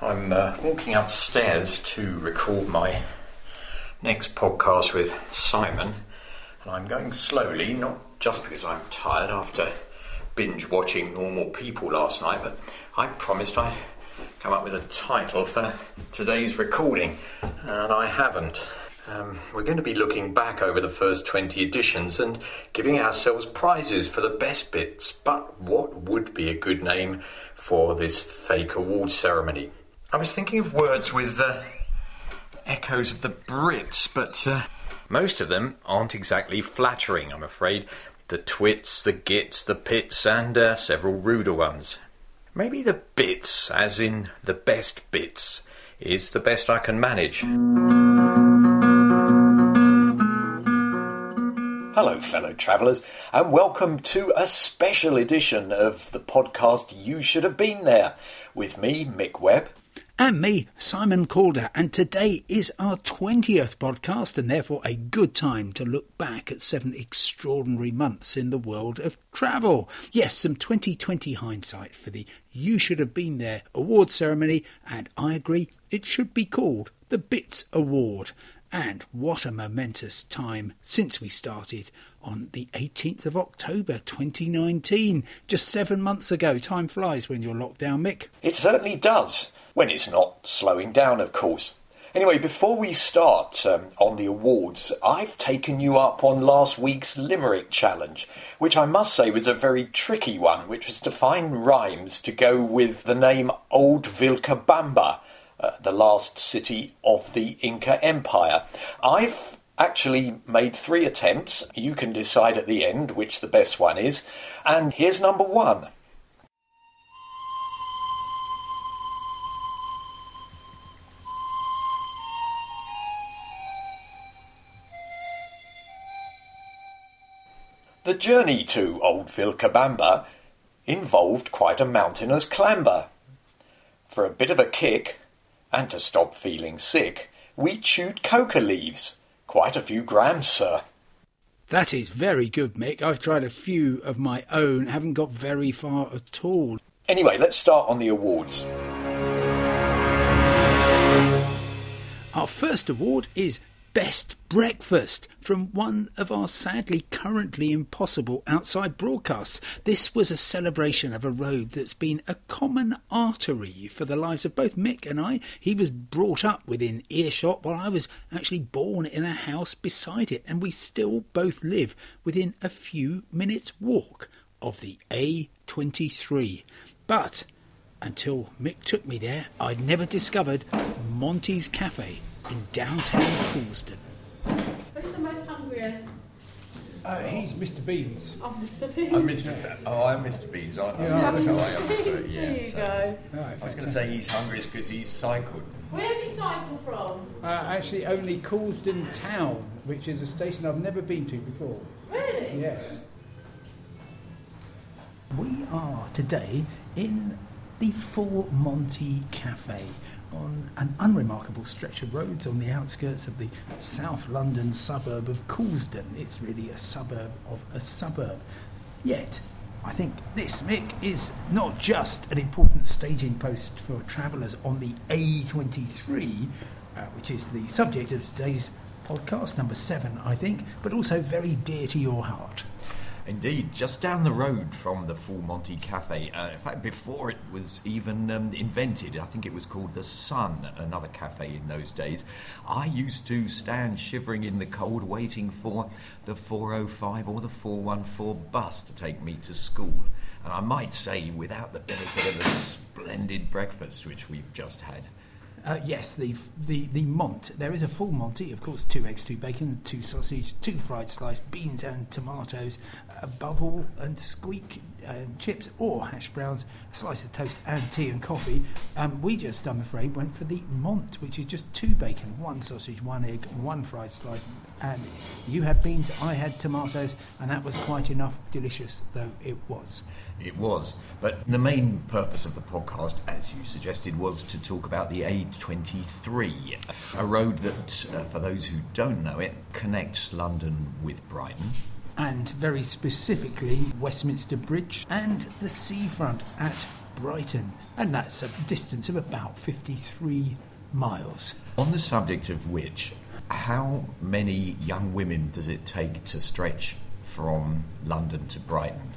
I'm uh, walking upstairs to record my next podcast with Simon, and I'm going slowly, not just because I'm tired after binge watching Normal People last night, but I promised I'd come up with a title for today's recording, and I haven't. Um, we're going to be looking back over the first 20 editions and giving ourselves prizes for the best bits. But what would be a good name for this fake award ceremony? I was thinking of words with uh, echoes of the Brits, but uh, most of them aren't exactly flattering, I'm afraid. The twits, the gits, the pits, and uh, several ruder ones. Maybe the bits, as in the best bits, is the best I can manage. Hello, fellow travellers, and welcome to a special edition of the podcast You Should Have Been There with me, Mick Webb. And me, Simon Calder, and today is our 20th podcast, and therefore a good time to look back at seven extraordinary months in the world of travel. Yes, some 2020 hindsight for the You Should Have Been There award ceremony, and I agree it should be called the Bits Award. And what a momentous time since we started on the 18th of October 2019. Just seven months ago. Time flies when you're locked down, Mick. It certainly does, when it's not slowing down, of course. Anyway, before we start um, on the awards, I've taken you up on last week's Limerick challenge, which I must say was a very tricky one, which was to find rhymes to go with the name Old Vilcabamba uh, the last city of the Inca Empire. I've actually made three attempts. You can decide at the end which the best one is. And here's number one. The journey to Old Vilcabamba involved quite a mountainous clamber. For a bit of a kick, and to stop feeling sick, we chewed coca leaves. Quite a few grams, sir. That is very good, Mick. I've tried a few of my own, haven't got very far at all. Anyway, let's start on the awards. Our first award is Best Breakfast from one of our sadly currently impossible outside broadcasts. This was a celebration of a road that's been a common artery for the lives of both Mick and I. He was brought up within earshot while I was actually born in a house beside it, and we still both live within a few minutes' walk of the A23. But until Mick took me there, I'd never discovered Monty's Cafe in downtown Coulsdon. Who's the most hungriest? Uh, he's Mr. Beans. Oh, Mr. Beans. I'm Mr. Oh, I'm Mr. Beans. I, Yeah, I'm that's how. I am. Beans, but yeah, there you so- go. I was going to say he's hungry because he's cycled. Where have you cycled from? Uh, actually, only Coulsdon Town, which is a station I've never been to before. Really? Yes. We are today in the Full Monty Cafe on an unremarkable stretch of roads on the outskirts of the South London suburb of Coulsdon. It's really a suburb of a suburb. Yet, I think this, Mick, is not just an important staging post for travellers on the A23, uh, which is the subject of today's podcast, number seven, I think, but also very dear to your heart. Indeed, just down the road from the Full Monty Cafe. Uh, in fact, before it was even um, invented, I think it was called the Sun, another cafe in those days. I used to stand shivering in the cold, waiting for the 405 or the 414 bus to take me to school. And I might say, without the benefit of a splendid breakfast which we've just had. Uh, yes, the the the Mont. There is a full Monty, of course. Two eggs, two bacon, two sausage, two fried slice, beans and tomatoes, a bubble and squeak and chips or hash browns, a slice of toast and tea and coffee. Um, we just, I'm afraid, went for the Mont, which is just two bacon, one sausage, one egg, one fried slice, and you had beans, I had tomatoes, and that was quite enough. Delicious though it was. It was. But the main purpose of the podcast, as you suggested, was to talk about the A23, a road that, uh, for those who don't know it, connects London with Brighton. and very specifically Westminster Bridge and the seafront at Brighton, and that's a distance of about 53 miles. On the subject of which, how many young women does it take to stretch from London to Brighton?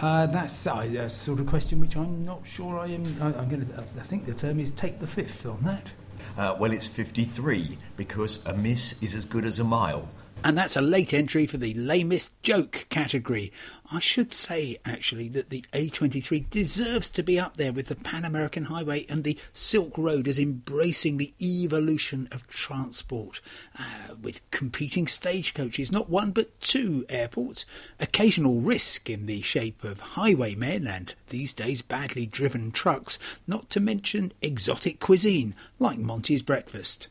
Uh, that's uh, a sort of question which I'm not sure I am. I, I'm going to. I think the term is take the fifth on that. Uh, well, it's 53 because a miss is as good as a mile. And that's a late entry for the lamest joke category. I should say, actually, that the A23 deserves to be up there with the Pan American Highway and the Silk Road as embracing the evolution of transport, uh, with competing stagecoaches, not one but two airports, occasional risk in the shape of highwaymen and these days badly driven trucks, not to mention exotic cuisine like Monty's Breakfast.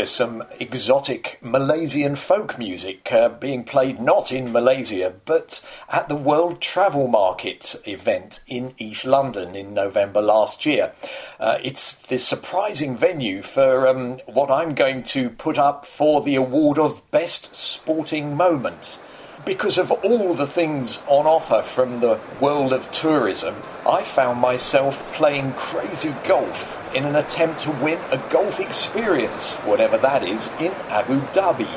There's some exotic Malaysian folk music uh, being played not in Malaysia but at the World Travel Market event in East London in November last year. Uh, it's the surprising venue for um, what I'm going to put up for the award of Best Sporting Moment. Because of all the things on offer from the world of tourism, I found myself playing crazy golf in an attempt to win a golf experience, whatever that is, in Abu Dhabi.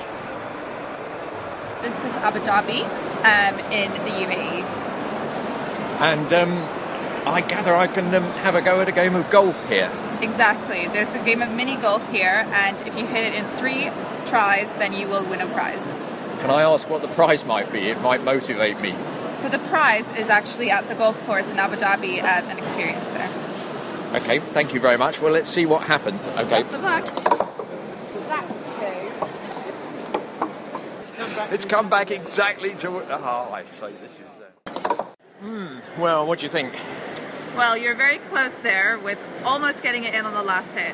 This is Abu Dhabi um, in the UAE. And um, I gather I can um, have a go at a game of golf here. Exactly. There's a game of mini golf here, and if you hit it in three tries, then you will win a prize. Can I ask what the prize might be? It might motivate me. So the prize is actually at the golf course in Abu Dhabi, um, an experience there. Okay, thank you very much. Well, let's see what happens. Okay. Best of luck. So that's two. It's come back exactly to. Oh, I see. This is. Uh... Hmm. Well, what do you think? Well, you're very close there with almost getting it in on the last hit.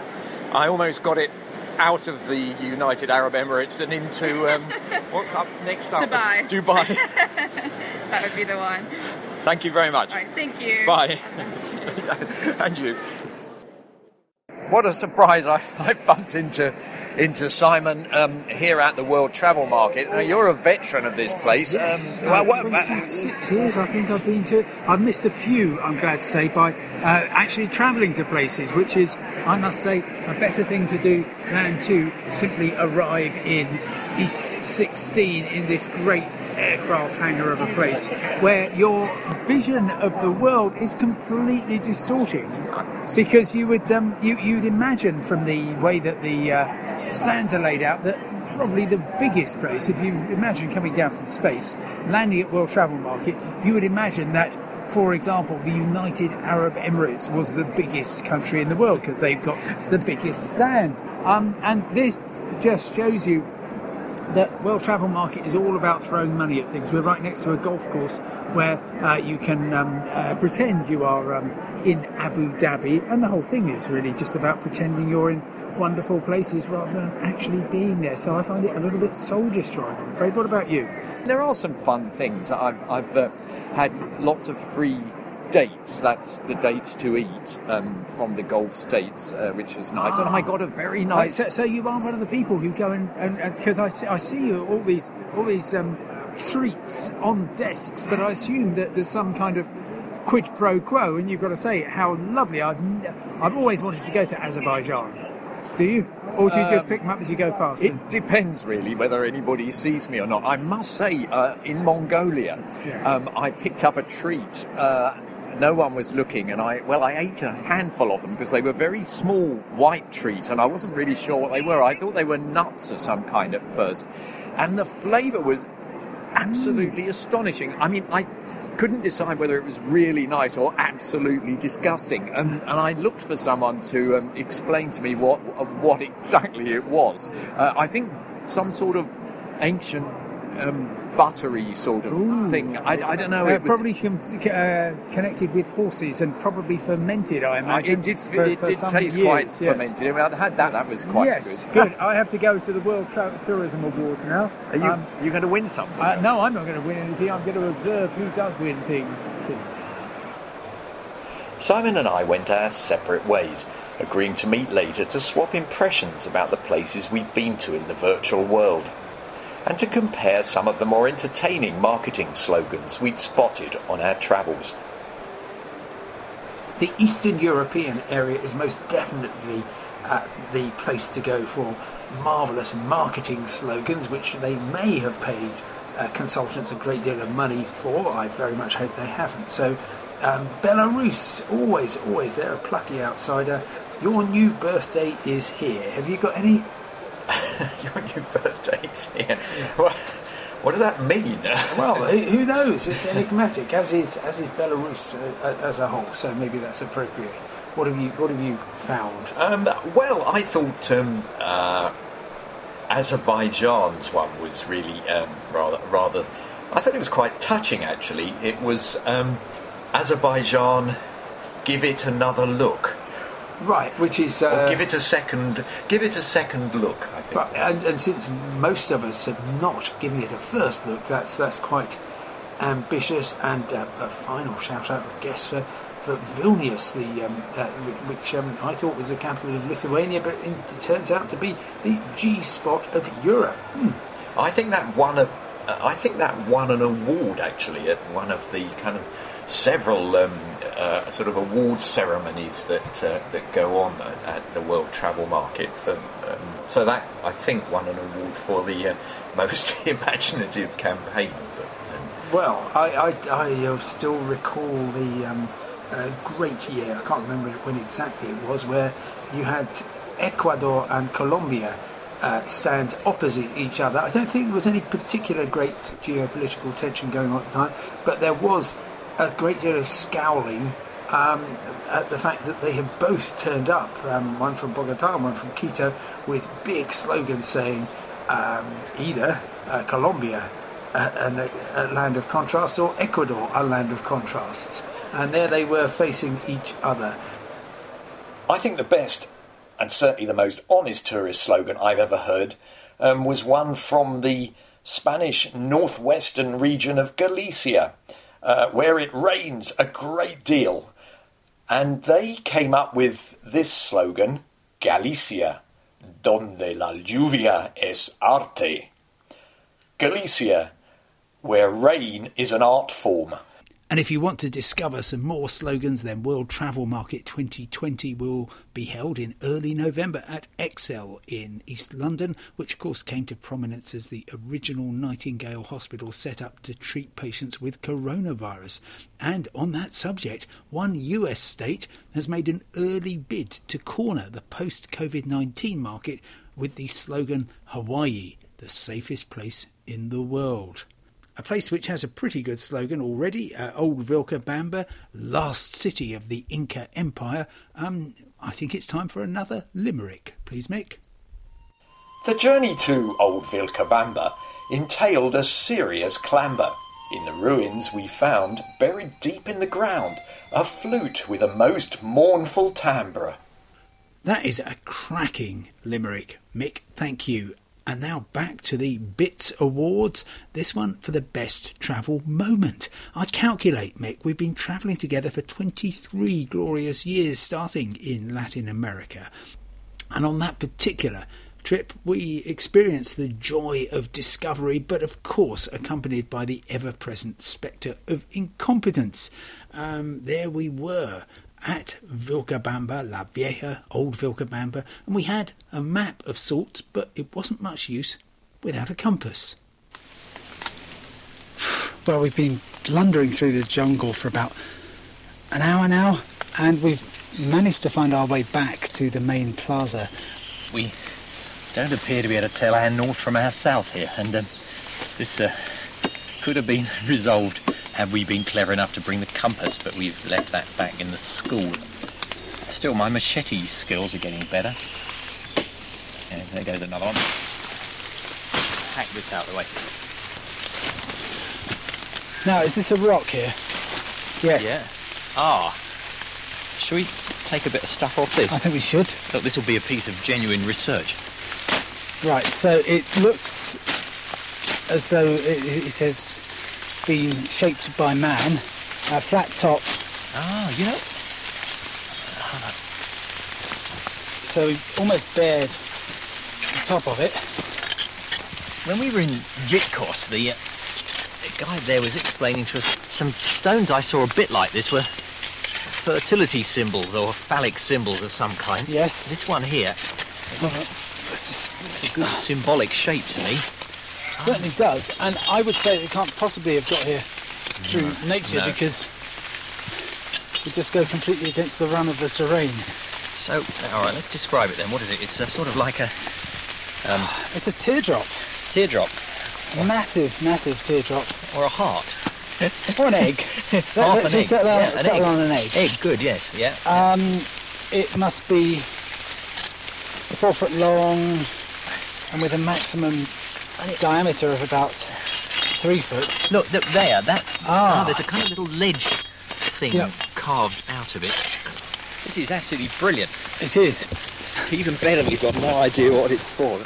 I almost got it out of the United Arab Emirates and into um, what's up next up? Dubai. Dubai. That would be the one. Thank you very much. All right, thank you. Bye. and you. What a surprise! I, I bumped into into Simon um, here at the World Travel Market. Now, you're a veteran of this place. Yes, um, well, uh, what- 26 years I think I've been to it. I've missed a few, I'm glad to say, by uh, actually travelling to places, which is, I must say, a better thing to do than to simply arrive in East 16 in this great aircraft hangar of a place where your vision of the world is completely distorted because you would um, you, you'd imagine from the way that the uh, stands are laid out that probably the biggest place if you imagine coming down from space landing at World Travel Market you would imagine that for example, the United Arab Emirates was the biggest country in the world because they've got the biggest stand. Um, and this just shows you that World Travel Market is all about throwing money at things. We're right next to a golf course where uh, you can um, uh, pretend you are um, in Abu Dhabi, and the whole thing is really just about pretending you're in wonderful places rather than actually being there. So I find it a little bit soul destroying. I'm afraid. What about you? There are some fun things. I've, I've uh, had lots of free dates. That's the dates to eat um, from the Gulf states, uh, which was nice. And I got a very nice. so, so you are one of the people who go and because I, see- I see you all these all these um, treats on desks, but I assume that there's some kind of quid pro quo, and you've got to say how lovely. I've I've always wanted to go to Azerbaijan. Do you, or do you just pick them up as you go past? them? It depends really whether anybody sees me or not. I must say, uh, in Mongolia, Yeah. um, I picked up a treat. Uh, no one was looking, and I well, I ate a handful of them because they were very small white treats, and I wasn't really sure what they were. I thought they were nuts of some kind at first, and the flavour was absolutely astonishing. I mean, I couldn't decide whether it was really nice or absolutely disgusting, and, and I looked for someone to um, explain to me what what exactly it was. Uh, I think some sort of ancient um, buttery sort of thing. I, I don't know. Uh, it was, probably com- uh, connected with horses and probably fermented. I Uh, imagine. it did, for- it for did taste years, quite yes. fermented. I, mean, I had that. That was quite yes, good. good. I have to go to the World Tra- Tourism Awards now. Are you Um, you going to win something? Uh, no, I'm not going to win anything. I'm going to observe who does win things. Please. Simon and I went our separate ways. agreeing to meet later to swap impressions about the places we'd been to in the virtual world, and to compare some of the more entertaining marketing slogans we'd spotted on our travels. The Eastern European area is most definitely uh, the place to go for marvellous marketing slogans, which they may have paid uh, consultants a great deal of money for. I very much hope they haven't. So, um, Belarus, always, always, they're a plucky outsider. Your new birthday is here. Have you got any? Your new birthday's here. What, what does that mean? Well, who who knows? It's enigmatic, as is as is Belarus uh, as a whole. So maybe that's appropriate. What have you What have you found? Um, well, I thought um, uh, Azerbaijan's one was really um, rather rather. I thought it was quite touching. Actually, it was um, Azerbaijan. Give it another look. Right, which is uh, give it a second. Give it a second look. I think. But, and, and since most of us have not given it a first look, that's that's quite ambitious. And uh, a final shout out, I guess, for, for Vilnius, the um, uh, which um, I thought was the capital of Lithuania, but it turns out to be the G spot of Europe. Hmm. I think that won a. I think that won an award actually at one of the kind of several um, uh, sort of award ceremonies that uh, that go on at, at the World Travel Market. For, um, so that I think won an award for the uh, most imaginative campaign. But, um, Well, I, I, I uh, still recall the um, uh, great year, I can't remember when exactly it was, where you had Ecuador and Colombia uh, stand opposite each other. I don't think there was any particular great geopolitical tension going on at the time, but there was a great deal of scowling um, at the fact that they had both turned up, um, one from Bogota, and one from Quito, with big slogans saying um, either uh, Colombia, a, a, a land of contrasts, or Ecuador, a land of contrasts. And there they were facing each other. I think the best and certainly the most honest tourist slogan I've ever heard um, was one from the Spanish northwestern region of Galicia, uh, where it rains a great deal. And they came up with this slogan Galicia, donde la lluvia es arte. Galicia, where rain is an art form. And if you want to discover some more slogans, then World Travel Market 2020 will be held in early November at ExCeL in East London, which of course came to prominence as the original Nightingale Hospital set up to treat patients with coronavirus. And on that subject, one US state has made an early bid to corner the post COVID 19 market with the slogan Hawaii, the safest place in the world. A place which has a pretty good slogan already, uh, Old Vilcabamba, last city of the Inca Empire. Um, I think it's time for another limerick, please, Mick. The journey to Old Vilcabamba entailed a serious clamber. In the ruins we found, buried deep in the ground, a flute with a most mournful timbre. That is a cracking limerick, Mick. Thank you. And now back to the Bits Awards. This one for the best travel moment. I calculate, Mick, we've been travelling together for 23 glorious years, starting in Latin America. And on that particular trip, we experienced the joy of discovery, but of course accompanied by the ever present spectre of incompetence. Um, there we were at Vilcabamba, La Vieja, Old Vilcabamba, and we had a map of sorts, but it wasn't much use without a compass. Well, we've been blundering through the jungle for about an hour now, and we've managed to find our way back to the main plaza. We don't appear to be able to tell our north from our south here, and um, this uh, could have been resolved had we been clever enough to bring the compass, but we've left that back in the school. Still, my machete skills are getting better. And there goes another one. Hack this out of the way. Now, is this a rock here? Yes. Yeah. Ah. Should we take a bit of stuff off this? I think we should. Look, this will be a piece of genuine research. Right, so it looks as though it, it says been shaped by man. A flat top. Ah, you know. so we've almost bared the top of it. When we were in Vitcos, the, uh, the guide there was explaining to us some stones I saw a bit like this were fertility symbols or phallic symbols of some kind. Yes. This one here it looks it's a good symbolic shape to me. Certainly does, and I would say it can't possibly have got here through nature no. because we just go completely against the run of the terrain. So, all right, let's describe it then. What is it? It's a sort of like a It's a teardrop, teardrop a massive, massive teardrop, or a heart. or an egg. Let, Half us an just egg. settle, on, Yeah, an settle egg. on an egg. Egg, good, yes, yeah. Um, it must be four foot long and with a maximum diameter of about three foot. Look, look there, that. Ah. ah, there's a kind of little ledge thing Yep. carved out of it. This is absolutely brilliant. It is. Even better, we've got no idea what it's for.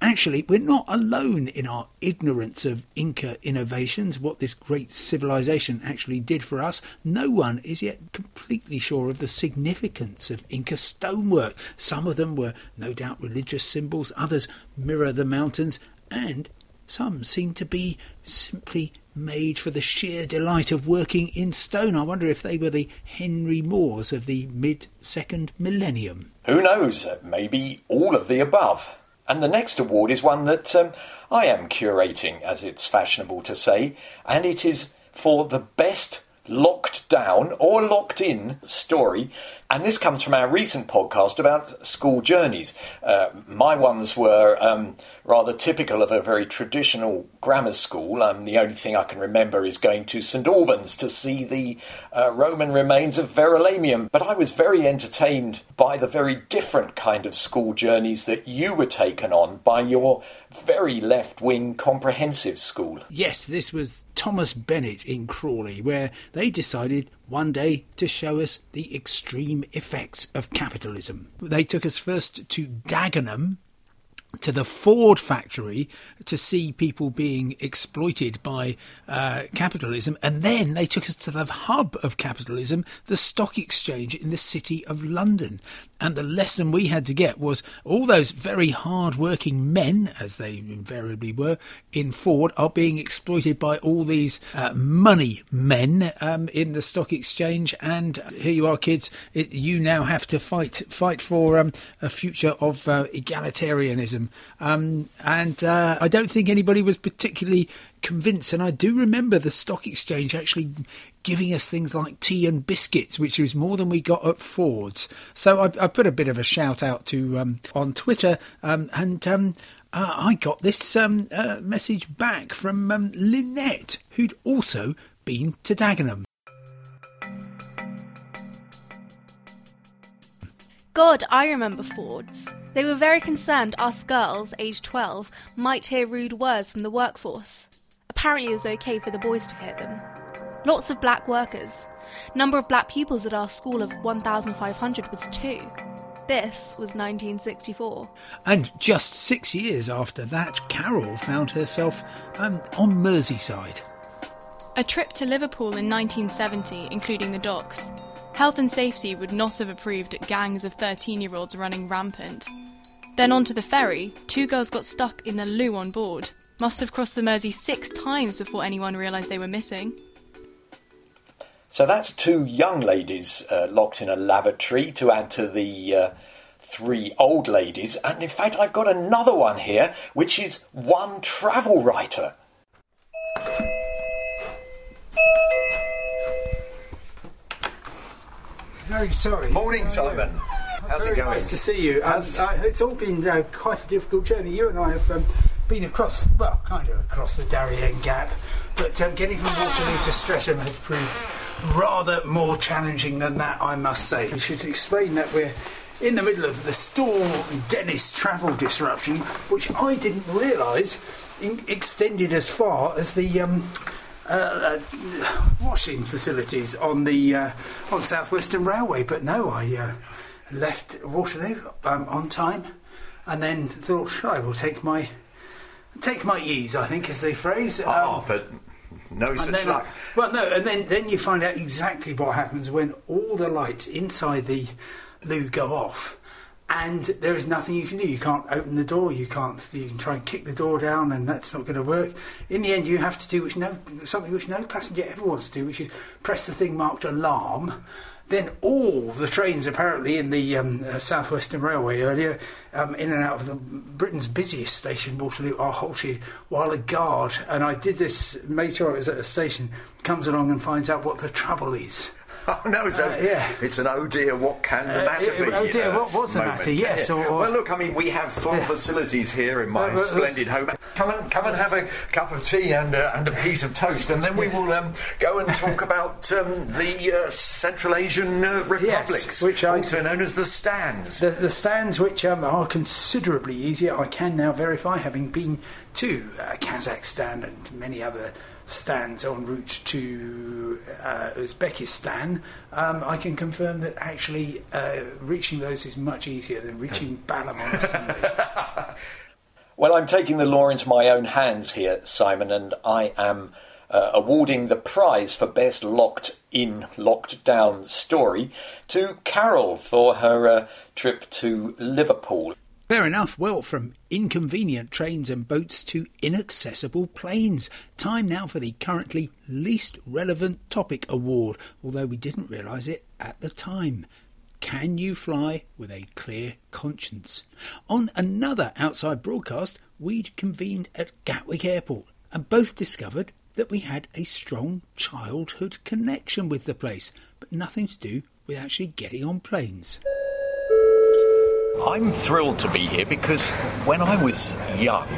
Actually, we're not alone in our ignorance of Inca innovations, what this great civilization actually did for us. No one is yet completely sure of the significance of Inca stonework. Some of them were no doubt religious symbols, others mirror the mountains, and some seem to be simply made for the sheer delight of working in stone. I wonder if they were the Henry Moores of the mid second millennium. Who knows? Maybe all of the above. And the next award is one that um, I am curating, as it's fashionable to say, and it is for the best locked down or locked in story. And this comes from our recent podcast about school journeys. Uh, my ones were um, rather typical of a very traditional grammar school. Um, the only thing I can remember is going to St Albans to see the uh, Roman remains of Verulamium. But I was very entertained by the very different kind of school journeys that you were taken on by your very left wing comprehensive school. Yes, this was Thomas Bennett in Crawley, where they decided one day to show us the extreme effects of capitalism. They took us first to Dagenham, to the Ford factory to see people being exploited by uh, capitalism, and then they took us to the hub of capitalism, the stock exchange in the city of London. And the lesson we had to get was all those very hard working men, as they invariably were, in Ford are being exploited by all these uh, money men um, in the stock exchange. And here you are, kids, it, you now have to fight fight for um, a future of uh, egalitarianism. Um, and uh, I don't think anybody was particularly convinced. And I do remember the stock exchange actually giving us things like tea and biscuits, which was more than we got at Ford's. So I, I put a bit of a shout out to um, on Twitter, um, and um, uh, I got this um, uh, message back from um, Lynette, who'd also been to Dagenham. God, I remember Fords. They were very concerned us girls, aged 12, might hear rude words from the workforce. Apparently, it was okay for the boys to hear them. Lots of black workers. Number of black pupils at our school of 1,500 was two. This was 1964. And just six years after that, Carol found herself um, on Merseyside. A trip to Liverpool in 1970, including the docks. Health and safety would not have approved gangs of 13 year olds running rampant. Then onto the ferry, two girls got stuck in the loo on board. Must have crossed the Mersey six times before anyone realised they were missing. So that's two young ladies uh, locked in a lavatory to add to the uh, three old ladies. And in fact, I've got another one here, which is one travel writer. Very sorry. Morning, Simon. How's it going? nice to see you. Um, uh, it's all been uh, quite a difficult journey. You and I have um, been across, well, kind of across the Darien Gap, but um, getting from Waterloo to Streatham has proved rather more challenging than that, I must say. We should explain that we're in the middle of the Storm Dennis travel disruption, which I didn't realise in- extended as far as the. Um, uh, uh, washing facilities on the uh, on South Western Railway, but no, I uh, left Waterloo um, on time, and then thought I will take my take my ease. I think is the phrase. Um, Ah, but no such then, luck. well, no, and then then you find out exactly what happens when all the lights inside the loo go off, and there is nothing you can do. You can't open the door. You can't. You can try and kick the door down, and that's not going to work. In the end, you have to do which no something which no passenger ever wants to do, which is press the thing marked alarm. Then all the trains, apparently in the um, uh, Southwestern Railway earlier, um, in and out of the Britain's busiest station, Waterloo, are halted while a guard, and I did this, made sure it was at a station, comes along and finds out what the trouble is. Oh no! So Uh, yeah. it's an oh dear, what can the Uh, matter it- be? oh dear, uh, what was the moment. matter? Yes, or- or- well, look, I mean, we have full facilities here in my Uh, uh, uh, splendid home. Come and come and have a cup of tea and uh, and a piece of toast, and then we will um, go and talk about um, the uh, Central Asian uh, republics, which are also known as the Stands. The, the stands, which um, are considerably easier, I can now verify, having been to uh, Kazakhstan and many other stands en route to uh, Uzbekistan. Um, I can confirm that actually uh, reaching those is much easier than reaching Balham on a Sunday. Well, I'm taking the law into my own hands here, Simon, and I am uh, awarding the prize for best locked in, locked down story to Carol for her uh, trip to Liverpool. Fair enough. Well, from inconvenient trains and boats to inaccessible planes. Time now for the currently least relevant topic award, although we didn't realise it at the time. Can you fly with a clear conscience? On another outside broadcast, we'd convened at Gatwick Airport and both discovered that we had a strong childhood connection with the place, but nothing to do with actually getting on planes. I'm thrilled to be here because when I was young,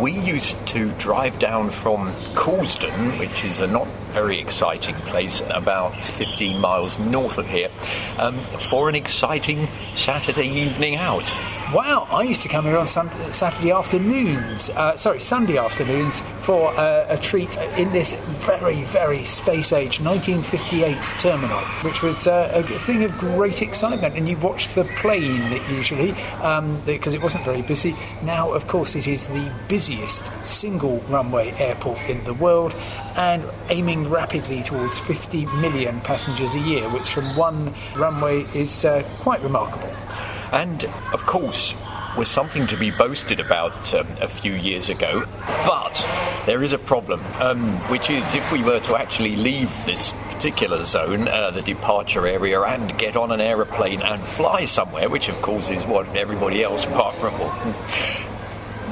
we used to drive down from Coulsdon, which is a not very exciting place, about 15 miles north of here, um, for an exciting Saturday evening out. Wow, I used to come here on Saturday afternoons, uh, sorry, Sunday afternoons, for uh, a treat in this very, very space age 1958 terminal, which was uh, a thing of great excitement. And you watched the plane usually, um, because it wasn't very busy. Now, of course, it is the busiest single runway airport in the world and aiming rapidly towards 50 million passengers a year, which from one runway is uh, quite remarkable. And of course was something to be boasted about um, a few years ago. But there is a problem, um, which is if we were to actually leave this particular zone, uh, the departure area, and get on an aeroplane and fly somewhere, which of course is what everybody else, apart from well,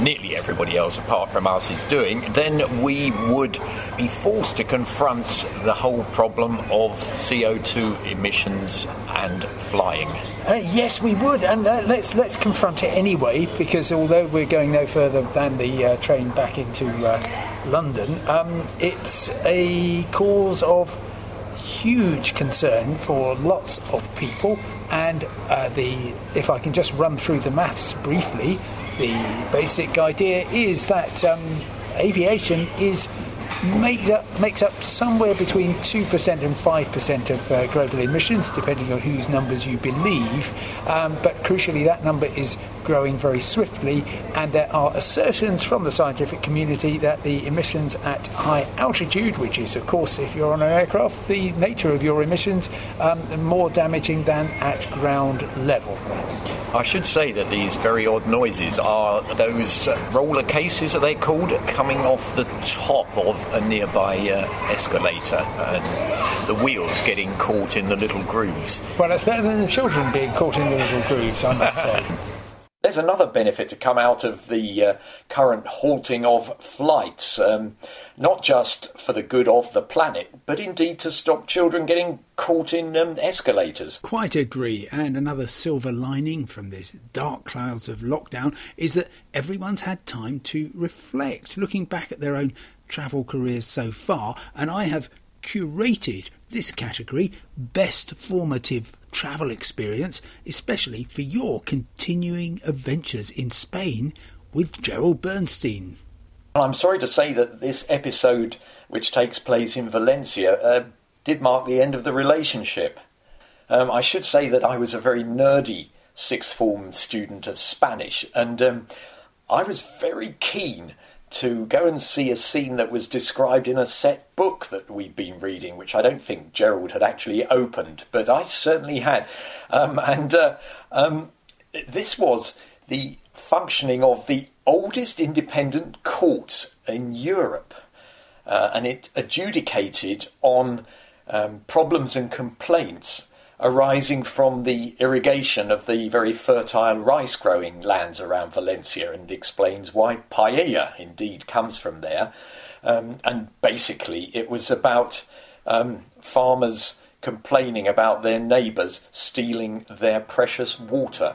nearly everybody else apart from us is doing, then we would be forced to confront the whole problem of CO2 emissions and flying. Uh, yes, we would, and uh, let's let's confront it anyway. Because although we're going no further than the uh, train back into uh, London, um, it's a cause of huge concern for lots of people. And uh, the if I can just run through the maths briefly, the basic idea is that um, aviation is makes up, makes up somewhere between 2% and 5% of uh, global emissions, depending on whose numbers you believe. Um, but crucially, that number is growing very swiftly, and there are assertions from the scientific community that the emissions at high altitude, which is, of course, if you're on an aircraft, the nature of your emissions, um, more damaging than at ground level. I should say that these very odd noises are those roller cases, are they called, coming off the top of a nearby uh, escalator and the wheels getting caught in the little grooves. Well, that's better than the children being caught in the little grooves, I must say. There's another benefit to come out of the uh, current halting of flights, um, not just for the good of the planet, but indeed to stop children getting caught in um, escalators. Quite agree. And another silver lining from this dark clouds of lockdown is that everyone's had time to reflect, looking back at their own travel careers so far. And I have curated this category best formative travel experience, especially for your continuing adventures in Spain with Gerald Bernstein. I'm sorry to say that this episode, which takes place in Valencia, uh, did mark the end of the relationship. Um, I should say that I was a very nerdy sixth form student of Spanish, and um, I was very keen to go and see a scene that was described in a set book that we'd been reading, which I don't think Gerald had actually opened, but I certainly had. Um, and uh, um, This was the functioning of the oldest independent court in Europe, uh, and it adjudicated on um, problems and complaints arising from the irrigation of the very fertile rice growing lands around Valencia and explains why paella indeed comes from there. Um, and basically, it was about um, farmers complaining about their neighbours stealing their precious water.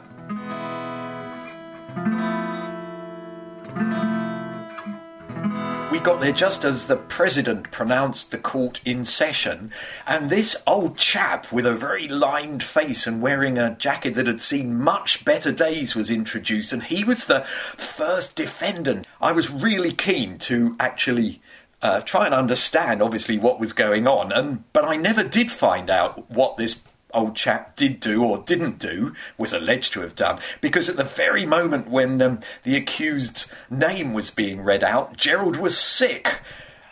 Got there just as the president pronounced the court in session, and this old chap with a very lined face and wearing a jacket that had seen much better days was introduced, and he was the first defendant. I was really keen to actually uh, try and understand, obviously, what was going on, and but I never did find out what this old chap did do or didn't do, was alleged to have done, because at the very moment when um, the accused's name was being read out, Gerald was sick.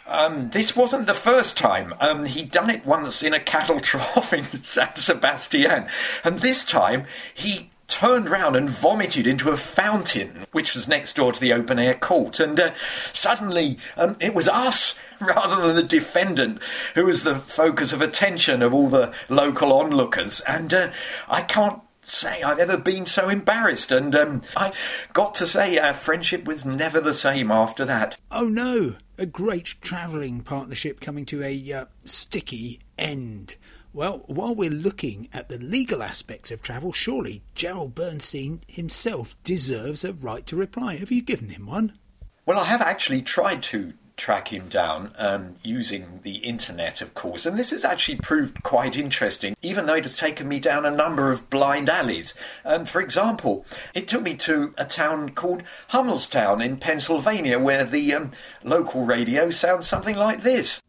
Um, this wasn't the first time. Um, he'd done it once in a cattle trough in San Sebastian, and this time he turned round and vomited into a fountain, which was next door to the open air court. And uh, suddenly um, it was us rather than the defendant who was the focus of attention of all the local onlookers. And uh, I can't say I've ever been so embarrassed. And um, I got to say, our friendship was never the same after that. Oh no, a great travelling partnership coming to a uh, sticky end. Well, while we're looking at the legal aspects of travel, surely Gerald Bernstein himself deserves a right to reply. Have you given him one? Well, I have actually tried to track him down um, using the internet, of course, and this has actually proved quite interesting, even though it has taken me down a number of blind alleys. Um, for example, it took me to a town called Hummelstown in Pennsylvania, where the um, local radio sounds something like this.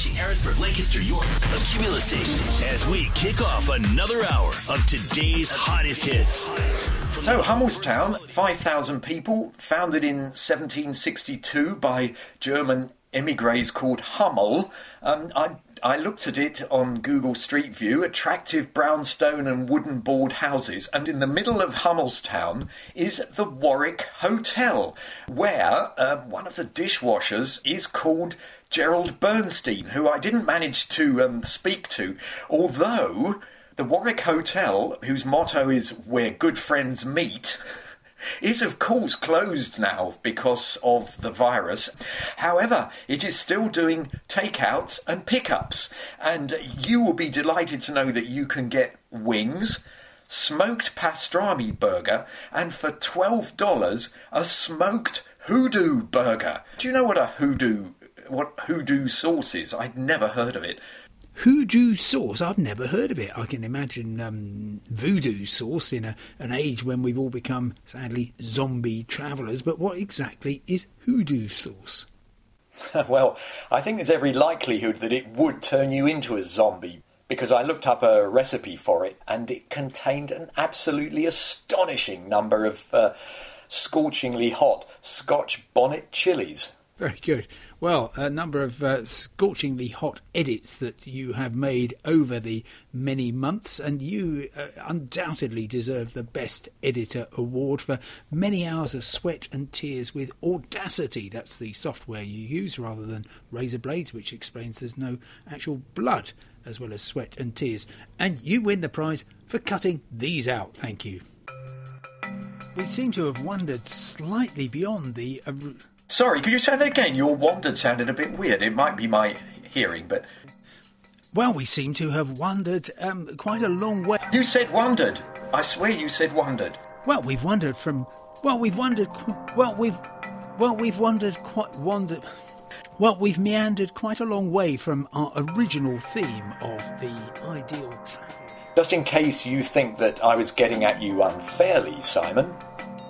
1067 is WWKL Hershey, Harrisburg, Lancaster, York, a Cumulus station. As we kick off another hour of today's hottest hits. So, Hummelstown, 5,000 people, founded in 1762 by German emigres called Hummel. Um, I, I looked at it on Google Street View, attractive brownstone and wooden board houses, and in the middle of Hummelstown is the Warwick Hotel, where uh, one of the dishwashers is called Gerald Bernstein, who I didn't manage to um, speak to, although the Warwick Hotel, whose motto is Where Good Friends Meet, is of course closed now because of the virus. However, it is still doing takeouts and pickups, and you will be delighted to know that you can get wings. Smoked pastrami burger, and for $12, a smoked hoodoo burger. Do you know what a hoodoo what hoodoo sauce is? I'd never heard of it. Hoodoo sauce? I've never heard of it. I can imagine um, voodoo sauce in a, an age when we've all become, sadly, zombie travellers. But what exactly is hoodoo sauce? well, I think there's every likelihood that it would turn you into a zombie because I looked up a recipe for it and it contained an absolutely astonishing number of uh, scorchingly hot Scotch bonnet chilies. Very good. Well, a number of uh, scorchingly hot edits that you have made over the many months, and you uh, undoubtedly deserve the Best Editor Award for many hours of sweat and tears with Audacity. That's the software you use rather than razor blades, which explains there's no actual blood as well as sweat and tears. And you win the prize for cutting these out. Thank you. We seem to have wandered slightly beyond the. Uh, Sorry, could you say that again? Your wandered sounded a bit weird. It might be my hearing, but. Well, we seem to have wandered um, quite a long way. You said wandered. I swear you said wandered. Well, we've wandered from. Well, we've wandered. Well, we've. Well, we've wandered quite. Wandered. Well, we've meandered quite a long way from our original theme of the ideal travel. Just in case you think that I was getting at you unfairly, Simon.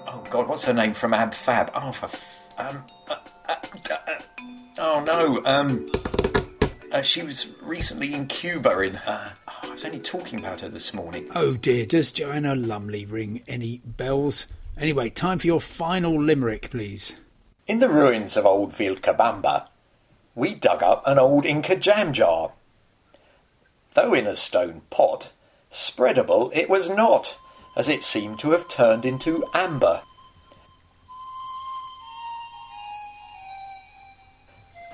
Oh, God, what's her name from Ab Fab? Oh, for. Um, uh, uh, uh, oh no. Um, uh, she was recently in Cuba. In oh, I was only talking about her this morning. Oh dear, does Joanna Lumley ring any bells? Anyway, time for your final limerick, please. In the ruins of old Vilcabamba, we dug up an old Inca jam jar. Though in a stone pot, Spreadable it was not, as it seemed to have turned into amber.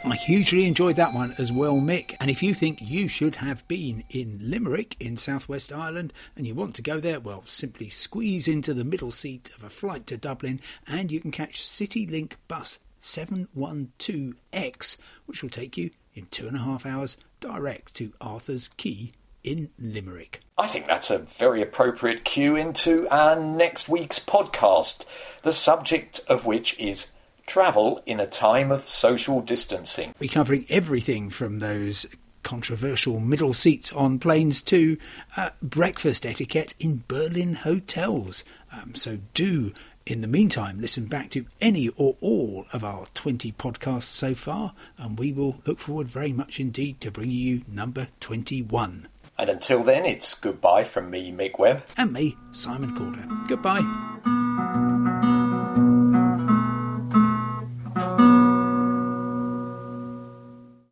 I hugely enjoyed that one as well, Mick. And if you think you should have been in Limerick in southwest Ireland and you want to go there, well, simply squeeze into the middle seat of a flight to Dublin and you can catch CityLink bus 712X, which will take you in two and a half hours direct to Arthur's Quay in Limerick. I think that's a very appropriate cue into our next week's podcast, the subject of which is travel in a time of social distancing. We're covering everything from those controversial middle seats on planes to uh, breakfast etiquette in Berlin hotels. Um, so do, in the meantime, listen back to any or all of our 20 podcasts so far, and we will look forward very much indeed to bringing you number 21. And until then, it's goodbye from me, Mick Webb. And me, Simon Calder. Goodbye.